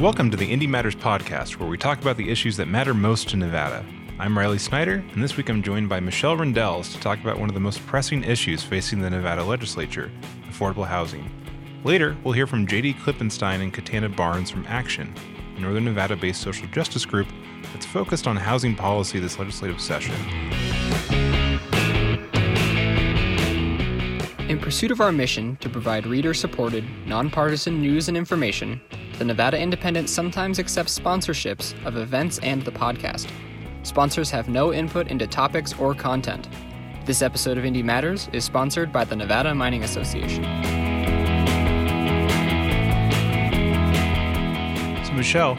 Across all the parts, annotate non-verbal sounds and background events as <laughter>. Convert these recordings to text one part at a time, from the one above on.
Welcome to the Indy Matters podcast, where we talk about the issues that matter most to Nevada. I'm Riley Snyder, and this week I'm joined by Michelle Rindels to talk about one of the most pressing issues facing the Nevada legislature affordable housing. Later, we'll hear from JD Klippenstein and Katana Barnes from Action, a Northern Nevada based social justice group that's focused on housing policy this legislative session. In pursuit of our mission to provide reader supported, nonpartisan news and information, the Nevada Independent sometimes accepts sponsorships of events and the podcast. Sponsors have no input into topics or content. This episode of Indy Matters is sponsored by the Nevada Mining Association. So, Michelle,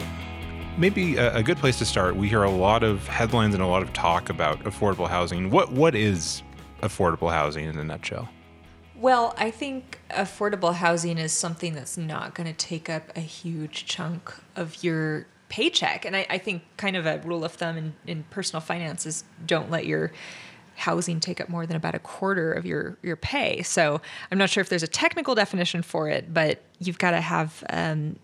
maybe a, a good place to start. We hear a lot of headlines and a lot of talk about affordable housing. What what is affordable housing in a nutshell? Well, I think affordable housing is something that's not going to take up a huge chunk of your paycheck. And I, I think kind of a rule of thumb in, in personal finances don't let your housing take up more than about a quarter of your your pay. So I'm not sure if there's a technical definition for it, but you've got to have um,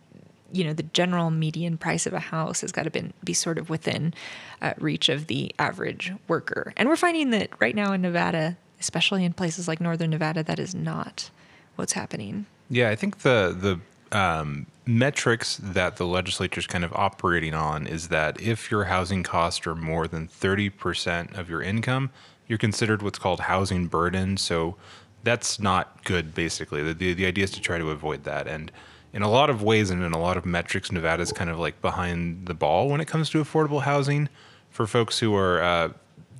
you know the general median price of a house has got to be, be sort of within uh, reach of the average worker. And we're finding that right now in Nevada, especially in places like northern Nevada, that is not what's happening. Yeah, I think the the um, metrics that the legislature is kind of operating on is that if your housing costs are more than thirty percent of your income, you're considered what's called housing burden. So that's not good. Basically, the the, the idea is to try to avoid that and. In a lot of ways and in a lot of metrics, Nevada's kind of like behind the ball when it comes to affordable housing for folks who are uh,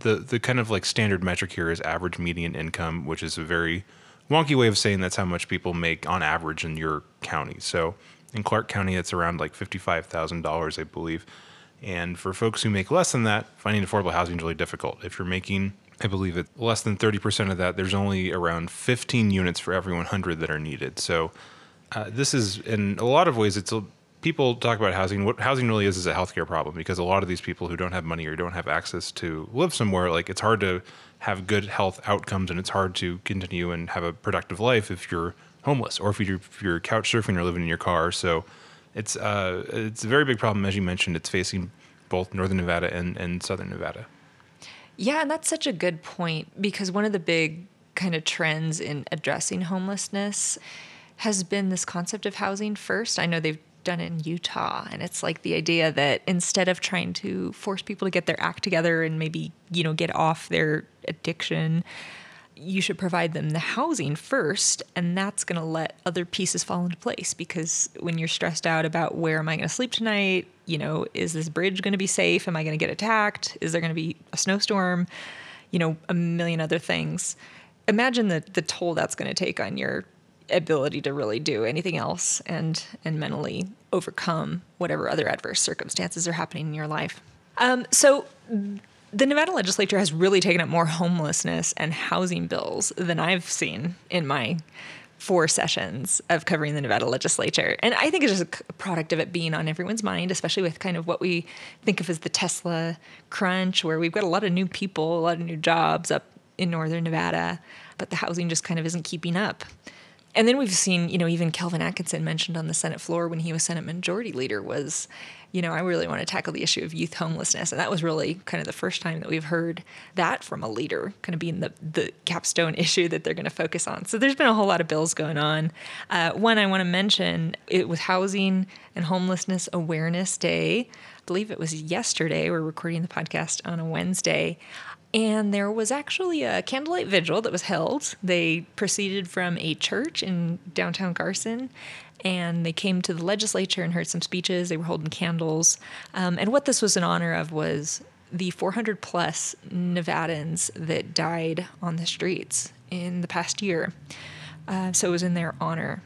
the the kind of like standard metric here is average median income, which is a very wonky way of saying that's how much people make on average in your county. So in Clark County, it's around like fifty-five thousand dollars, I believe. And for folks who make less than that, finding affordable housing is really difficult. If you're making, I believe it less than thirty percent of that, there's only around fifteen units for every one hundred that are needed. So uh, this is, in a lot of ways, it's a people talk about housing. What housing really is is a healthcare problem because a lot of these people who don't have money or don't have access to live somewhere, like it's hard to have good health outcomes and it's hard to continue and have a productive life if you're homeless or if you're, if you're couch surfing or living in your car. So it's uh, it's a very big problem, as you mentioned. It's facing both northern Nevada and, and southern Nevada. Yeah, and that's such a good point because one of the big kind of trends in addressing homelessness has been this concept of housing first. I know they've done in Utah. And it's like the idea that instead of trying to force people to get their act together and maybe, you know, get off their addiction, you should provide them the housing first. And that's going to let other pieces fall into place. Because when you're stressed out about where am I going to sleep tonight, you know, is this bridge going to be safe? Am I going to get attacked? Is there going to be a snowstorm? You know, a million other things. Imagine the, the toll that's going to take on your ability to really do anything else and and mentally overcome whatever other adverse circumstances are happening in your life. Um, so the Nevada legislature has really taken up more homelessness and housing bills than I've seen in my four sessions of covering the Nevada legislature. And I think it's just a product of it being on everyone's mind, especially with kind of what we think of as the Tesla crunch, where we've got a lot of new people, a lot of new jobs up in northern Nevada, but the housing just kind of isn't keeping up and then we've seen, you know, even Kelvin Atkinson mentioned on the Senate floor when he was Senate Majority Leader was, you know, I really want to tackle the issue of youth homelessness. And that was really kind of the first time that we've heard that from a leader, kind of being the, the capstone <laughs> issue that they're going to focus on. So there's been a whole lot of bills going on. Uh, one I want to mention it was Housing and Homelessness Awareness Day. I believe it was yesterday. We're recording the podcast on a Wednesday. And there was actually a candlelight vigil that was held. They proceeded from a church in downtown Carson and they came to the legislature and heard some speeches. They were holding candles. Um, and what this was in honor of was the 400 plus Nevadans that died on the streets in the past year. Uh, so it was in their honor.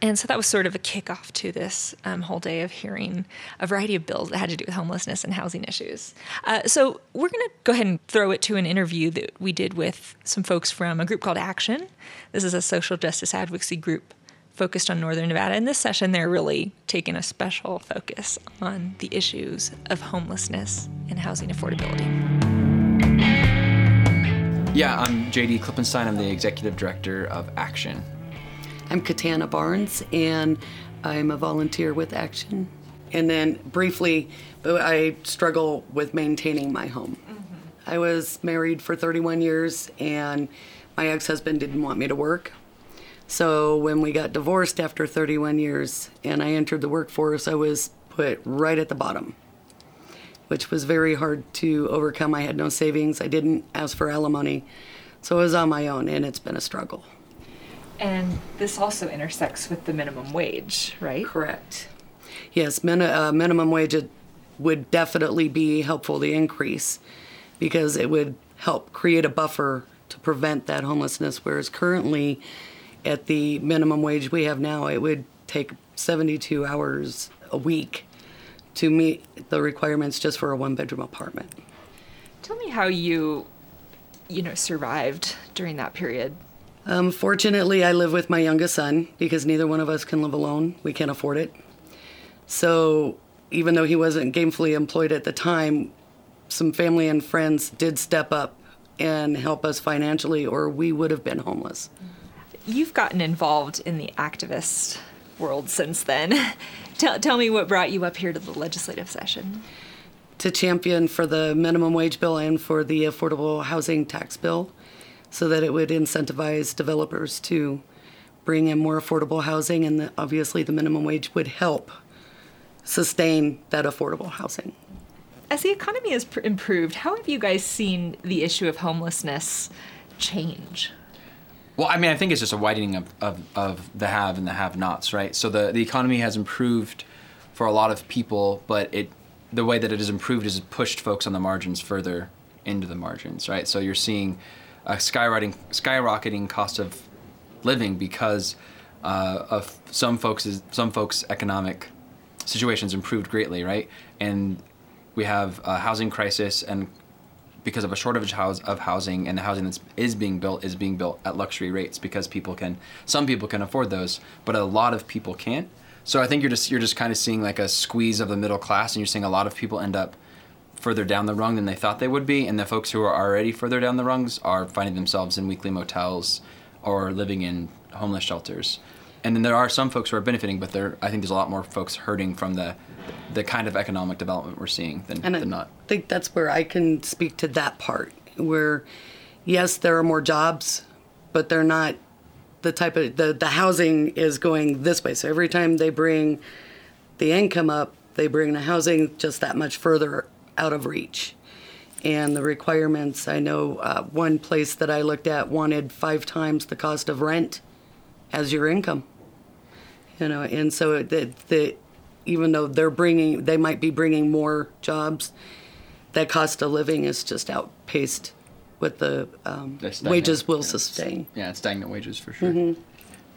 And so that was sort of a kickoff to this um, whole day of hearing a variety of bills that had to do with homelessness and housing issues. Uh, so we're going to go ahead and throw it to an interview that we did with some folks from a group called Action. This is a social justice advocacy group focused on Northern Nevada. In this session, they're really taking a special focus on the issues of homelessness and housing affordability. Yeah, I'm JD Klippenstein. I'm the executive director of Action. I'm Katana Barnes, and I'm a volunteer with Action. And then briefly, I struggle with maintaining my home. Mm-hmm. I was married for 31 years, and my ex husband didn't want me to work. So when we got divorced after 31 years and I entered the workforce, I was put right at the bottom, which was very hard to overcome. I had no savings, I didn't ask for alimony. So I was on my own, and it's been a struggle. And this also intersects with the minimum wage, right? Correct. Yes, min- uh, minimum wage would definitely be helpful to increase because it would help create a buffer to prevent that homelessness. Whereas currently, at the minimum wage we have now, it would take 72 hours a week to meet the requirements just for a one bedroom apartment. Tell me how you, you know, survived during that period. Um, fortunately, I live with my youngest son because neither one of us can live alone. We can't afford it. So, even though he wasn't gainfully employed at the time, some family and friends did step up and help us financially, or we would have been homeless. You've gotten involved in the activist world since then. <laughs> tell, tell me what brought you up here to the legislative session. To champion for the minimum wage bill and for the affordable housing tax bill so that it would incentivize developers to bring in more affordable housing, and the, obviously the minimum wage would help sustain that affordable housing. As the economy has pr- improved, how have you guys seen the issue of homelessness change? Well, I mean, I think it's just a widening of, of, of the have and the have-nots, right? So the, the economy has improved for a lot of people, but it the way that it has improved is it pushed folks on the margins further into the margins, right? So you're seeing a skyrocketing skyrocketing cost of living because uh, of some folks some folks economic situations improved greatly, right? And we have a housing crisis and because of a shortage of housing and the housing that is being built is being built at luxury rates because people can some people can afford those but a lot of people can't so i think you're just you're just kind of seeing like a squeeze of the middle class and you're seeing a lot of people end up further down the rung than they thought they would be, and the folks who are already further down the rungs are finding themselves in weekly motels or living in homeless shelters. And then there are some folks who are benefiting, but there I think there's a lot more folks hurting from the the kind of economic development we're seeing than, and than I not. I think that's where I can speak to that part where yes, there are more jobs, but they're not the type of the, the housing is going this way. So every time they bring the income up, they bring the housing just that much further out of reach. And the requirements, I know uh, one place that I looked at wanted five times the cost of rent as your income. You know, and so that the, even though they're bringing, they might be bringing more jobs, that cost of living is just outpaced what the um, wages will yeah, sustain. Yeah, stagnant wages for sure. Mm-hmm.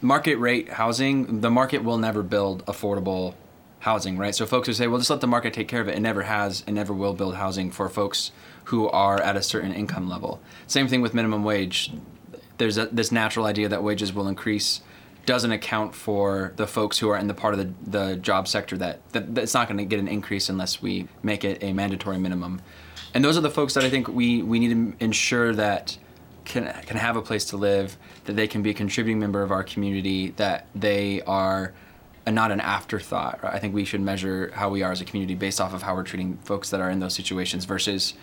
Market rate housing, the market will never build affordable housing, right? So folks who say, well, just let the market take care of it. It never has and never will build housing for folks who are at a certain income level. Same thing with minimum wage. There's a, this natural idea that wages will increase doesn't account for the folks who are in the part of the, the job sector that, that not going to get an increase unless we make it a mandatory minimum. And those are the folks that I think we, we need to ensure that can, can have a place to live, that they can be a contributing member of our community, that they are – and not an afterthought. Right? I think we should measure how we are as a community based off of how we're treating folks that are in those situations versus,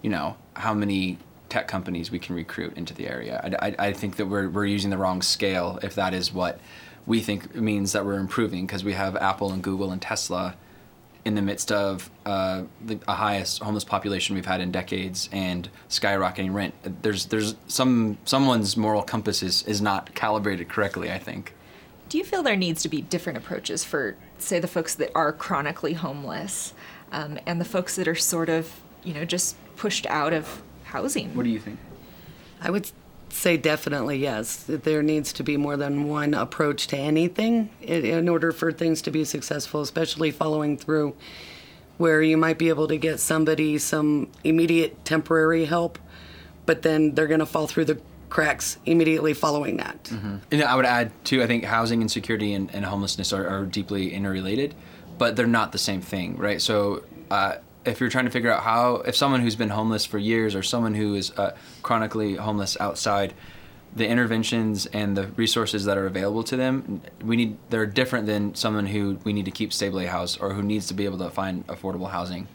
you know, how many tech companies we can recruit into the area. I, I, I think that we're, we're using the wrong scale if that is what we think means that we're improving because we have Apple and Google and Tesla in the midst of uh, the highest homeless population we've had in decades and skyrocketing rent. There's there's some someone's moral compass is, is not calibrated correctly. I think. Do you feel there needs to be different approaches for, say, the folks that are chronically homeless um, and the folks that are sort of, you know, just pushed out of housing? What do you think? I would say definitely yes. There needs to be more than one approach to anything in order for things to be successful, especially following through, where you might be able to get somebody some immediate temporary help, but then they're going to fall through the cracks immediately following that. Mm-hmm. And I would add too. I think housing insecurity and, and homelessness are, are, deeply interrelated, but they're not the same thing, right? So. Uh, if you're trying to figure out how, if someone who's been homeless for years or someone who is uh, chronically homeless outside, the interventions and the resources that are available to them we need they're different than someone who we need to keep stably housed or who needs to be able to find affordable housing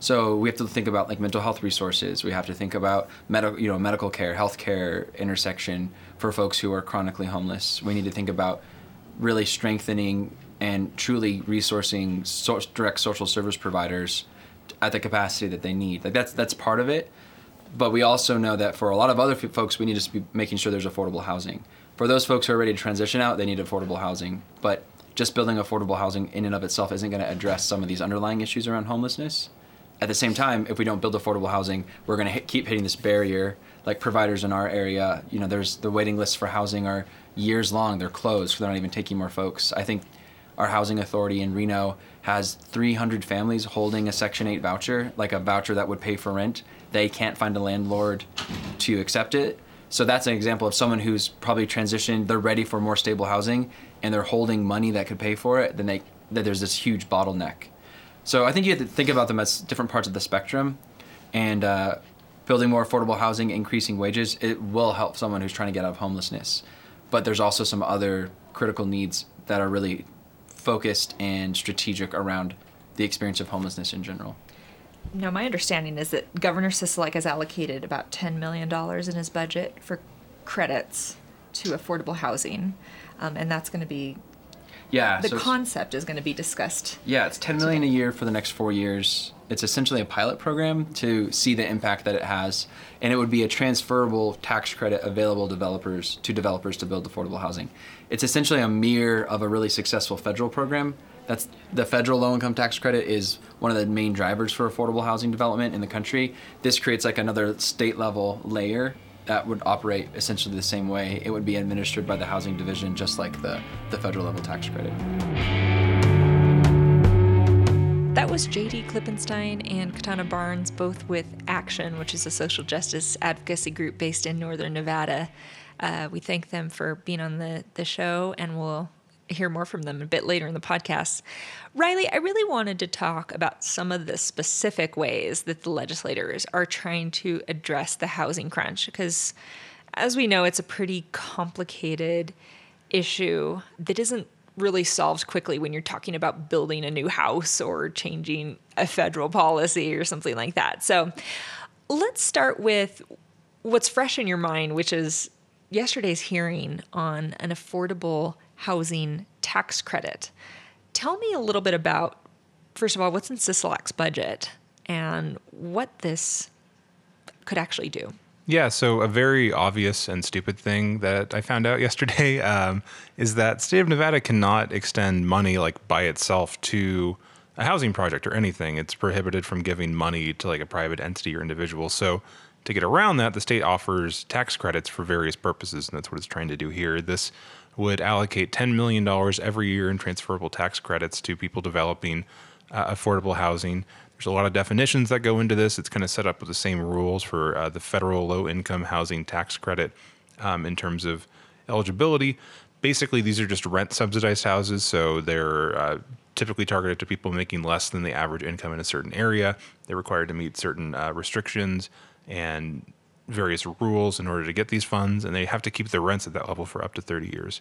so we have to think about like mental health resources we have to think about medical you know medical care health care intersection for folks who are chronically homeless we need to think about really strengthening and truly resourcing so- direct social service providers at the capacity that they need like that's that's part of it but we also know that for a lot of other f- folks, we need to be making sure there's affordable housing. For those folks who are ready to transition out, they need affordable housing. But just building affordable housing in and of itself isn't going to address some of these underlying issues around homelessness. At the same time, if we don't build affordable housing, we're going to keep hitting this barrier. Like providers in our area, you know, there's the waiting lists for housing are years long. They're closed. They're not even taking more folks. I think our housing authority in Reno has 300 families holding a Section 8 voucher, like a voucher that would pay for rent. They can't find a landlord to accept it. So that's an example of someone who's probably transitioned, they're ready for more stable housing and they're holding money that could pay for it, then they that there's this huge bottleneck. So I think you have to think about them as different parts of the spectrum and uh, building more affordable housing, increasing wages, it will help someone who's trying to get out of homelessness. But there's also some other critical needs that are really focused and strategic around the experience of homelessness in general. Now, my understanding is that Governor Sisolak has allocated about $10 million in his budget for credits to affordable housing. Um, and that's going to be, Yeah, the so concept is going to be discussed. Yeah, it's 10 million a year for the next 4 years. It's essentially a pilot program to see the impact that it has, and it would be a transferable tax credit available developers to developers to build affordable housing. It's essentially a mirror of a really successful federal program. That's the federal low income tax credit is one of the main drivers for affordable housing development in the country. This creates like another state level layer that would operate essentially the same way. It would be administered by the housing division just like the, the federal level tax credit. That was JD Klippenstein and Katana Barnes, both with Action, which is a social justice advocacy group based in Northern Nevada. Uh, we thank them for being on the, the show, and we'll hear more from them a bit later in the podcast. Riley, I really wanted to talk about some of the specific ways that the legislators are trying to address the housing crunch, because as we know, it's a pretty complicated issue that isn't really solved quickly when you're talking about building a new house or changing a federal policy or something like that. So let's start with what's fresh in your mind, which is yesterday's hearing on an affordable housing tax credit. Tell me a little bit about, first of all, what's in Sisolak's budget and what this could actually do. Yeah, so a very obvious and stupid thing that I found out <laughs> yesterday um, is that state of Nevada cannot extend money like by itself to a housing project or anything. It's prohibited from giving money to like a private entity or individual. So to get around that, the state offers tax credits for various purposes, and that's what it's trying to do here. This would allocate $10 million every year in transferable tax credits to people developing uh, affordable housing. There's a lot of definitions that go into this. It's kind of set up with the same rules for uh, the federal low income housing tax credit um, in terms of eligibility. Basically, these are just rent subsidized houses, so they're uh, typically targeted to people making less than the average income in a certain area. They're required to meet certain uh, restrictions and various rules in order to get these funds, and they have to keep their rents at that level for up to 30 years.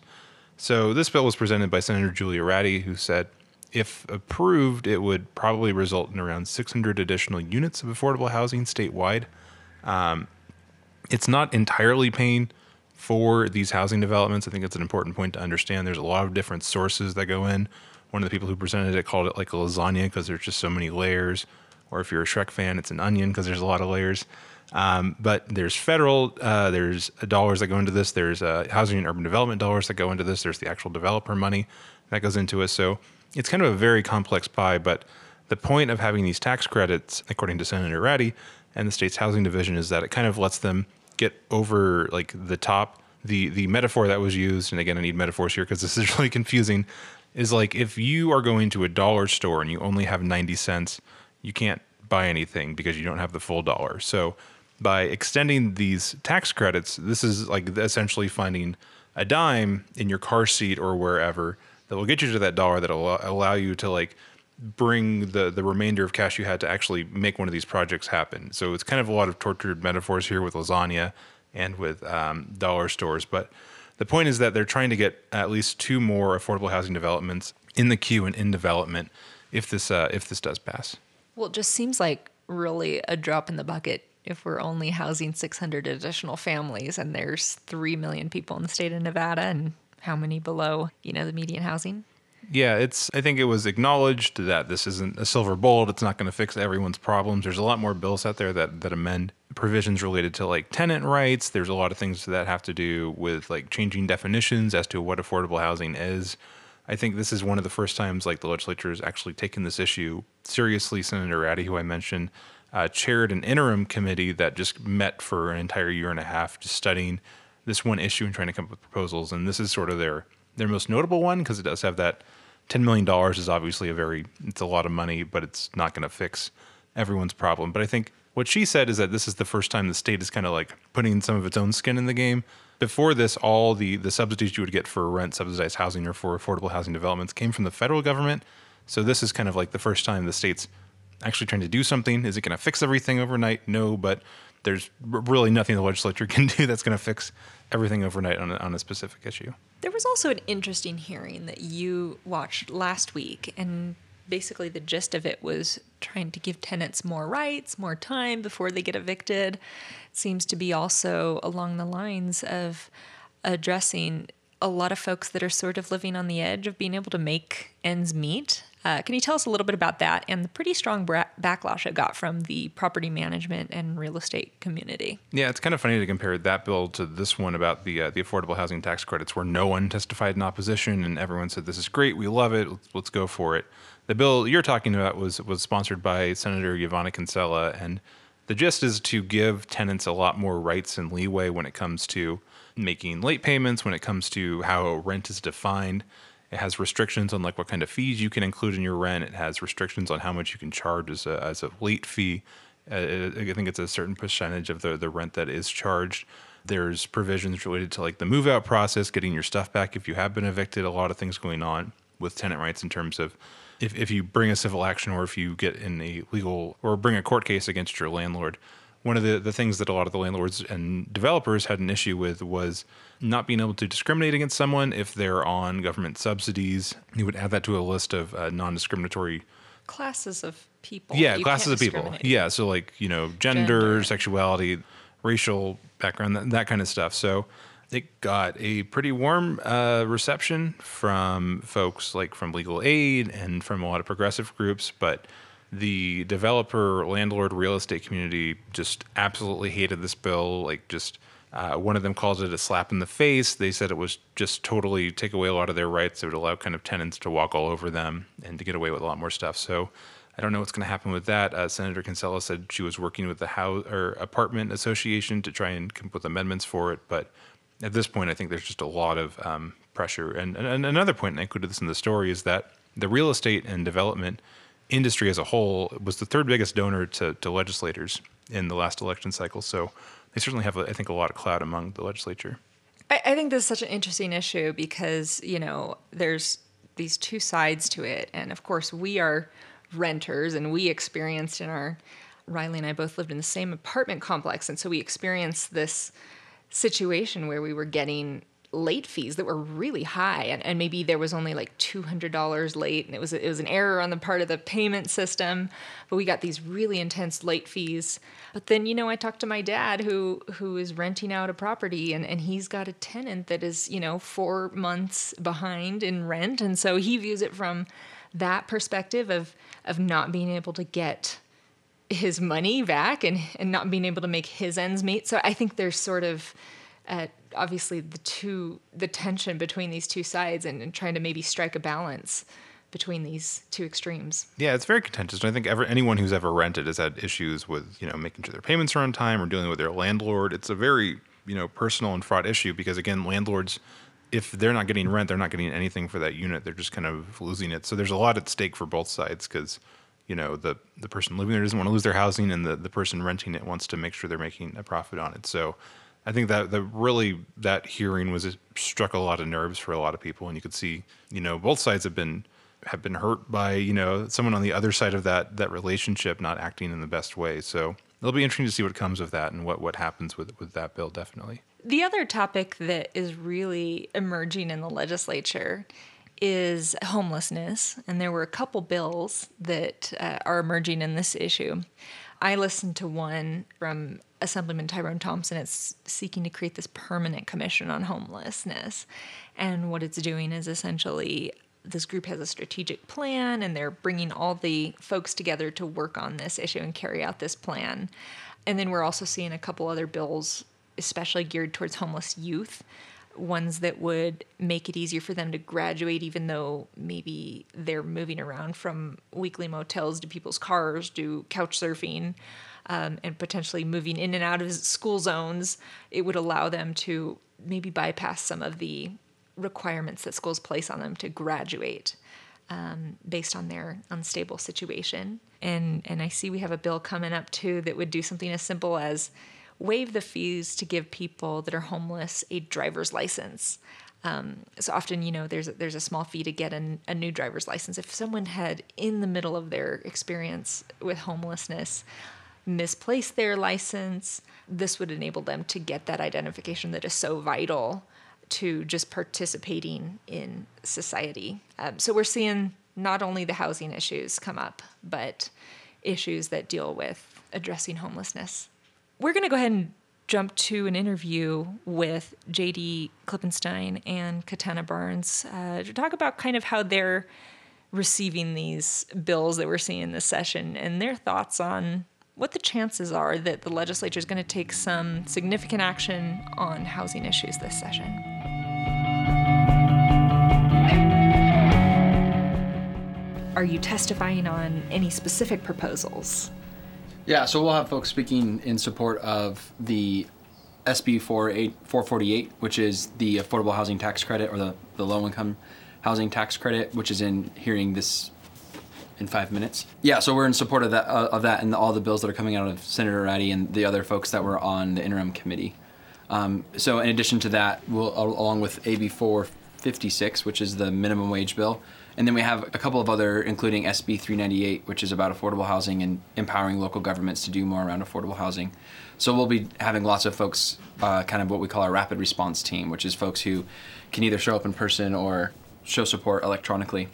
So, this bill was presented by Senator Julia Ratti, who said if approved, it would probably result in around 600 additional units of affordable housing statewide. Um, it's not entirely paying for these housing developments. I think it's an important point to understand. There's a lot of different sources that go in. One of the people who presented it called it like a lasagna because there's just so many layers. Or if you're a Shrek fan, it's an onion because there's a lot of layers. Um, but there's federal, uh, there's dollars that go into this. There's uh, housing and urban development dollars that go into this. There's the actual developer money that goes into it. So it's kind of a very complex pie. But the point of having these tax credits, according to Senator Ratti and the state's housing division, is that it kind of lets them get over like the top. The the metaphor that was used, and again, I need metaphors here because this is <laughs> really confusing. Is like if you are going to a dollar store and you only have ninety cents, you can't buy anything because you don't have the full dollar. So by extending these tax credits, this is like essentially finding a dime in your car seat or wherever that will get you to that dollar that will allow you to like bring the the remainder of cash you had to actually make one of these projects happen. So it's kind of a lot of tortured metaphors here with lasagna and with um, dollar stores. But the point is that they're trying to get at least two more affordable housing developments in the queue and in development if this uh, if this does pass. Well, it just seems like really a drop in the bucket if we're only housing 600 additional families and there's 3 million people in the state of Nevada and how many below, you know, the median housing? Yeah, it's. I think it was acknowledged that this isn't a silver bullet. It's not going to fix everyone's problems. There's a lot more bills out there that that amend provisions related to like tenant rights. There's a lot of things that have to do with like changing definitions as to what affordable housing is. I think this is one of the first times like the legislature has actually taken this issue seriously. Senator Ratti, who I mentioned, uh, chaired an interim committee that just met for an entire year and a half, just studying this one issue and trying to come up with proposals. And this is sort of their their most notable one because it does have that ten million dollars is obviously a very it's a lot of money, but it's not going to fix everyone's problem. But I think what she said is that this is the first time the state is kind of like putting some of its own skin in the game. Before this, all the the subsidies you would get for rent, subsidized housing, or for affordable housing developments came from the federal government. So this is kind of like the first time the state's actually trying to do something. Is it going to fix everything overnight? No, but there's really nothing the legislature <laughs> can do that's going to fix everything overnight on a, on a specific issue. There was also an interesting hearing that you watched last week, and basically the gist of it was trying to give tenants more rights, more time before they get evicted. It seems to be also along the lines of addressing a lot of folks that are sort of living on the edge of being able to make ends meet. Uh, can you tell us a little bit about that and the pretty strong bra- backlash it got from the property management and real estate community? Yeah, it's kind of funny to compare that bill to this one about the uh, the affordable housing tax credits, where no one testified in opposition and everyone said this is great, we love it, let's, let's go for it. The bill you're talking about was was sponsored by Senator Yvanna Cancela, and the gist is to give tenants a lot more rights and leeway when it comes to making late payments, when it comes to how rent is defined. It has restrictions on like what kind of fees you can include in your rent. It has restrictions on how much you can charge as a, as a late fee. Uh, I think it's a certain percentage of the, the rent that is charged. There's provisions related to like the move out process, getting your stuff back if you have been evicted. A lot of things going on with tenant rights in terms of if, if you bring a civil action or if you get in a legal or bring a court case against your landlord. One of the, the things that a lot of the landlords and developers had an issue with was not being able to discriminate against someone if they're on government subsidies. You would add that to a list of uh, non discriminatory Classes of people. yeah, You classes of people. Yeah, so like you know, gender, Gender. sexuality, racial background, that, that kind of stuff. So it got a pretty warm uh, reception from folks like from legal aid and from a lot of progressive groups, but the developer, landlord, real estate community just absolutely hated this bill. Like, just uh, one of them calls it a slap in the face. They said it was just totally take away a lot of their rights. It would allow kind of tenants to walk all over them and to get away with a lot more stuff. So, I don't know what's going to happen with that. Uh, Senator Cancela said she was working with the house or apartment association to try and come up with amendments for it, but at this point, I think there's just a lot of um, pressure. And, and another point, and I included this in the story, is that the real estate and development industry as a whole was the third biggest donor to, to legislators in the last election cycle. So they certainly have, I think, a lot of clout among the legislature. I, I think this is such an interesting issue because, you know, there's these two sides to it. And of course, we are renters and we experienced in our, Riley and I both lived in the same apartment complex. And so we experienced this situation where we were getting late fees that were really high and, and maybe there was only like $200 late and it was it was an error on the part of the payment system but we got these really intense late fees but then you know I talked to my dad who who is renting out a property and, and he's got a tenant that is you know 4 months behind in rent and so he views it from that perspective of of not being able to get his money back and, and not being able to make his ends meet. So I think there's sort of uh, obviously the two the tension between these two sides and, and trying to maybe strike a balance between these two extremes. Yeah, it's very contentious. I think ever, anyone who's ever rented has had issues with, you know, making sure their payments are on time or dealing with their landlord. It's a very, you know, personal and fraught issue because, again, landlords, if they're not getting rent, they're not getting anything for that unit. They're just kind of losing it. So there's a lot at stake for both sides because, you know, the, the person living there doesn't want to lose their housing and the, the person renting it wants to make sure they're making a profit on it. So I think that the really that hearing was struck a lot of nerves for a lot of people, and you could see, you know, both sides have been have been hurt by you know someone on the other side of that that relationship not acting in the best way. So it'll be interesting to see what comes of that and what, what happens with with that bill. Definitely. The other topic that is really emerging in the legislature is homelessness, and there were a couple bills that uh, are emerging in this issue. I listened to one from Assemblyman Tyrone Thompson. It's seeking to create this permanent commission on homelessness. And what it's doing is essentially this group has a strategic plan and they're bringing all the folks together to work on this issue and carry out this plan. And then we're also seeing a couple other bills, especially geared towards homeless youth, ones that would make it easier for them to graduate, even though maybe they're moving around from weekly motels to people's cars to couch surfing. Um, and potentially moving in and out of school zones, it would allow them to maybe bypass some of the requirements that schools place on them to graduate um, based on their unstable situation. And and I see we have a bill coming up too that would do something as simple as waive the fees to give people that are homeless a driver's license. Um, so often, you know, there's a, there's a small fee to get an, a new driver's license. If someone had, in the middle of their experience with homelessness, misplaced their license, this would enable them to get that identification that is so vital to just participating in society. Um, so we're seeing not only the housing issues come up, but issues that deal with addressing homelessness. We're going to go ahead and jump to an interview with JD Klippenstein and Katana Barnes uh, to talk about kind of how they're receiving these bills that we're seeing in this session and their thoughts on what the chances are that the legislature is going to take some significant action on housing issues this session. Are you testifying on any specific proposals? Yeah, so we'll have folks speaking in support of the SB 448, which is the Affordable Housing Tax Credit or the, the Low Income Housing Tax Credit, which is in hearing this in five minutes. Yeah, so we're in support of that uh, of that and all the bills that are coming out of Senator Ratti and the other folks that were on the interim committee. Um, so in addition to that, we'll, along with AB 456, which is the minimum wage bill, and then we have a couple of other, including SB 398, which is about affordable housing and empowering local governments to do more around affordable housing. So we'll be having lots of folks, uh, kind of what we call our rapid response team, which is folks who can either show up in person or show support electronically,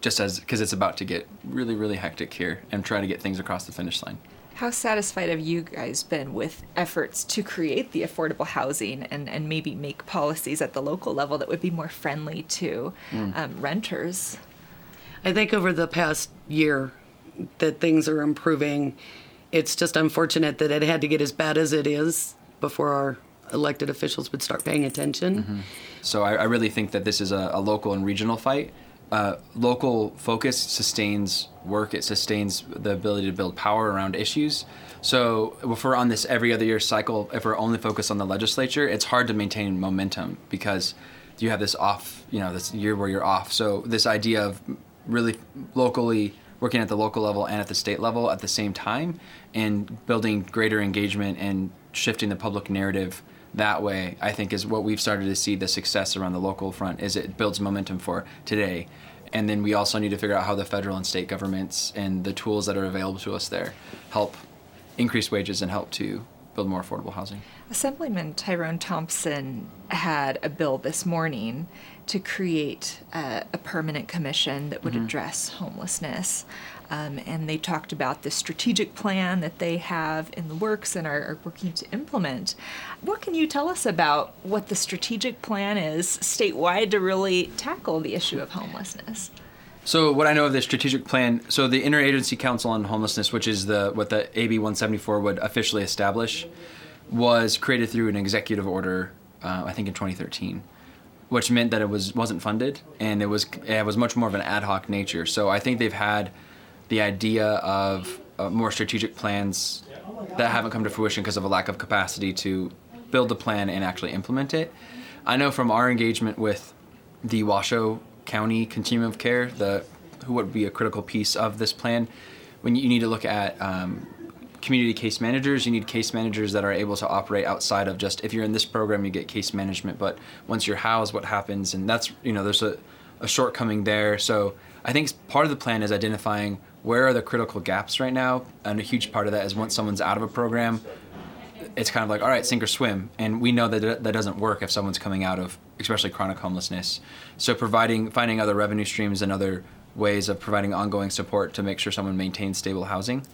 just as because it's about to get really, really hectic here and trying to get things across the finish line. How satisfied have you guys been with efforts to create the affordable housing and, and maybe make policies at the local level that would be more friendly to mm. um, renters? I think over the past year that things are improving. It's just unfortunate that it had to get as bad as it is before our elected officials would start paying attention. Mm-hmm. So I, I, really think that this is a, a local and regional fight. Uh, local focus sustains work. It sustains the ability to build power around issues. So if we're on this every other year cycle, if we're only focused on the legislature, it's hard to maintain momentum because you have this off, you know, this year where you're off. So this idea of really locally working at the local level and at the state level at the same time and building greater engagement and shifting the public narrative that way i think is what we've started to see the success around the local front is it builds momentum for today. And then we also need to figure out how the federal and state governments and the tools that are available to us there help increase wages and help to build more affordable housing. Assemblyman tyrone thompson had a bill this morning to create a, a permanent commission that would mm-hmm. address homelessness. Um, and they talked about the strategic plan that they have in the works and are, are, working to implement. What can you tell us about what the strategic plan is statewide to really tackle the issue of homelessness? So what I know of the strategic plan, so the Interagency Council on Homelessness, which is the what the AB 174 would officially establish, was created through an executive order, uh, I think in 2013 which meant that it was wasn't funded and it was it was much more of an ad hoc nature. So I think they've had the idea of uh, more strategic plans that haven't come to fruition because of a lack of capacity to build the plan and actually implement it. I know from our engagement with the Washoe County Continuum of Care, the who would be a critical piece of this plan, when you need to look at um, community case managers. You need case managers that are able to operate outside of just if you're in this program, you get case management. But once you're housed, what happens? And that's you know there's a a shortcoming there. So I think part of the plan is identifying where are the critical gaps right now, and a huge part of that is once someone's out of a program, it's kind of like all right, sink or swim, and we know that that doesn't work if someone's coming out of especially chronic homelessness. So providing finding other revenue streams and other ways of providing ongoing support to make sure someone maintains stable housing,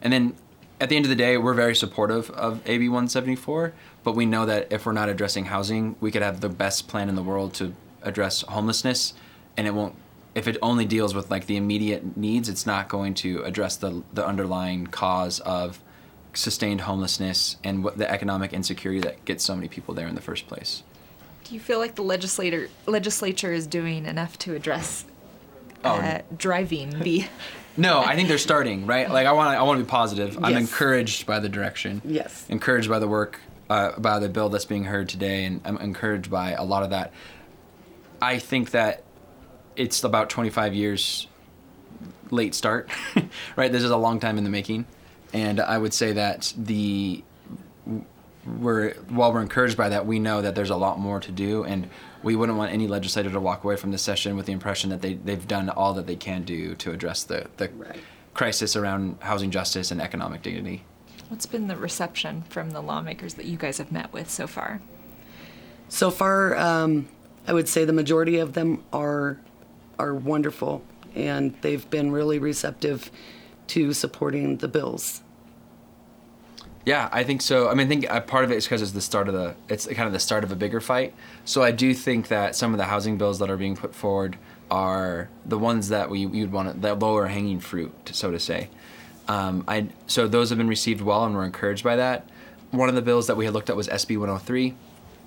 and then at the end of the day, we're very supportive of AB 174, but we know that if we're not addressing housing, we could have the best plan in the world to address homelessness, and it won't. If it only deals with like the immediate needs, it's not going to address the the underlying cause of sustained homelessness and what the economic insecurity that gets so many people there in the first place. Do you feel like the legislator legislature is doing enough to address Oh. uh, driving the? No, I think they're starting right. Like I want to, I want to be positive. I'm encouraged by the direction. Yes. Encouraged by the work, uh, by the bill that's being heard today, and I'm encouraged by a lot of that. I think that it's about 25 years late start, <laughs> right? This is a long time in the making, and I would say that the we're while we're encouraged by that, we know that there's a lot more to do, and we wouldn't want any legislator to walk away from this session with the impression that they they've done all that they can do to address the the Right. crisis around housing justice and economic dignity. What's been the reception from the lawmakers that you guys have met with so far? So far, um, I would say the majority of them are are wonderful, and they've been really receptive to supporting the bills. Yeah, I think so. I mean, I think part of it is because it's the start of the it's kind of the start of a bigger fight. So I do think that some of the housing bills that are being put forward are the ones that we you'd want the lower hanging fruit, so to say. Um, I so those have been received well, and we're encouraged by that. One of the bills that we had looked at was SB 103.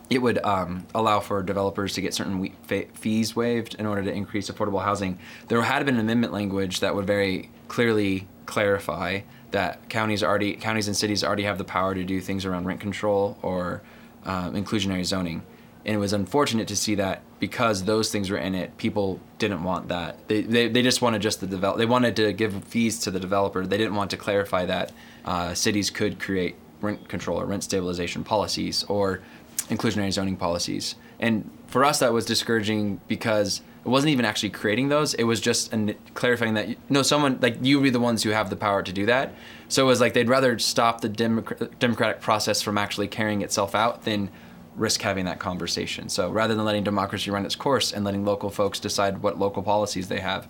It would um, allow for developers to get certain fees waived in order to increase affordable housing. There had been amendment language that would very clearly clarify that counties already counties and cities already have the power to do things around rent control or um, inclusionary zoning. And it was unfortunate to see that because those things were in it, people didn't want that. They, they, they just wanted just the develop. They wanted to give fees to the developer. They didn't want to clarify that uh, cities could create rent control or rent stabilization policies or inclusionary zoning policies. And for us, that was discouraging because it wasn't even actually creating those. It was just an, clarifying that you, no, someone like you would be the ones who have the power to do that. So it was like they'd rather stop the democ- democratic process from actually carrying itself out than risk having that conversation. So rather than letting democracy run its course and letting local folks decide what local policies they have,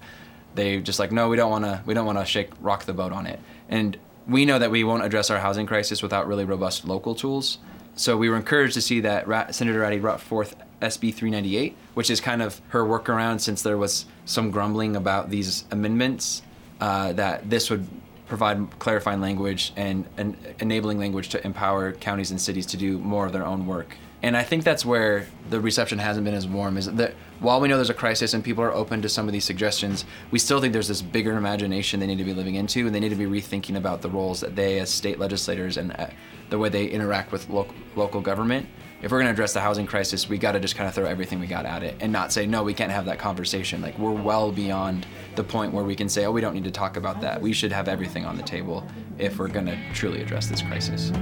they just like no, we don't want to. We don't want to shake rock the boat on it. And we know that we won't address our housing crisis without really robust local tools. So we were encouraged to see that Senator Ratti brought forth SB 398, which is kind of her workaround since there was some grumbling about these amendments, uh, that this would provide clarifying language and, and enabling language to empower counties and cities to do more of their own work. And I think that's where the reception hasn't been as warm. Is that while we know there's a crisis and people are open to some of these suggestions, we still think there's this bigger imagination they need to be living into, and they need to be rethinking about the roles that they, as state legislators, and uh, the way they interact with local local government. If we're going to address the housing crisis, we got to just kind of throw everything we got at it and not say no, we can't have that conversation. Like we're well beyond the point where we can say, oh, we don't need to talk about that. We should have everything on the table if we're going to truly address this crisis.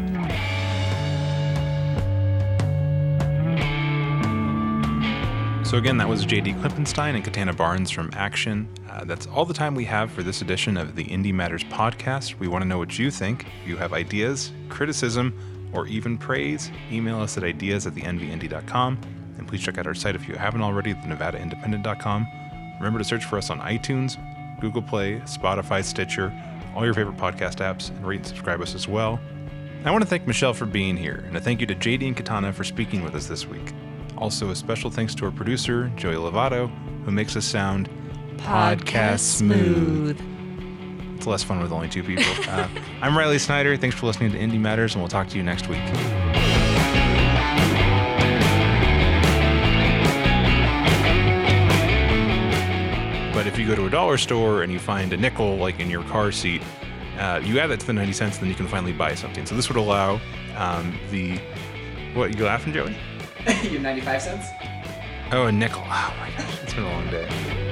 So again, that was JD Klippenstein and Katana Barnes from Action. Uh, that's all the time we have for this edition of the Indy Matters podcast. We want to know what you think. If you have ideas, criticism, or even praise, email us at ideas at thenvindy.com. And please check out our site if you haven't already, the nevadaindependent.com. Remember to search for us on iTunes, Google Play, Spotify, Stitcher, all your favorite podcast apps, and rate and subscribe us as well. I want to thank Michelle for being here, and a thank you to JD and Katana for speaking with us this week. Also, a special thanks to our producer, Joey Lovato, who makes us sound podcast smooth. It's less fun with only two people. <laughs> Uh, I'm Riley Snyder. Thanks for listening to Indy Matters, and we'll talk to you next week. But if you go to a dollar store and you find a nickel, like in your car seat, uh, you add that to the 90 cents, then you can finally buy something. So this would allow um, the. What, you laughing, Joey? <laughs> Your 95 cents? Oh, a nickel. Oh my gosh, it's been a long day.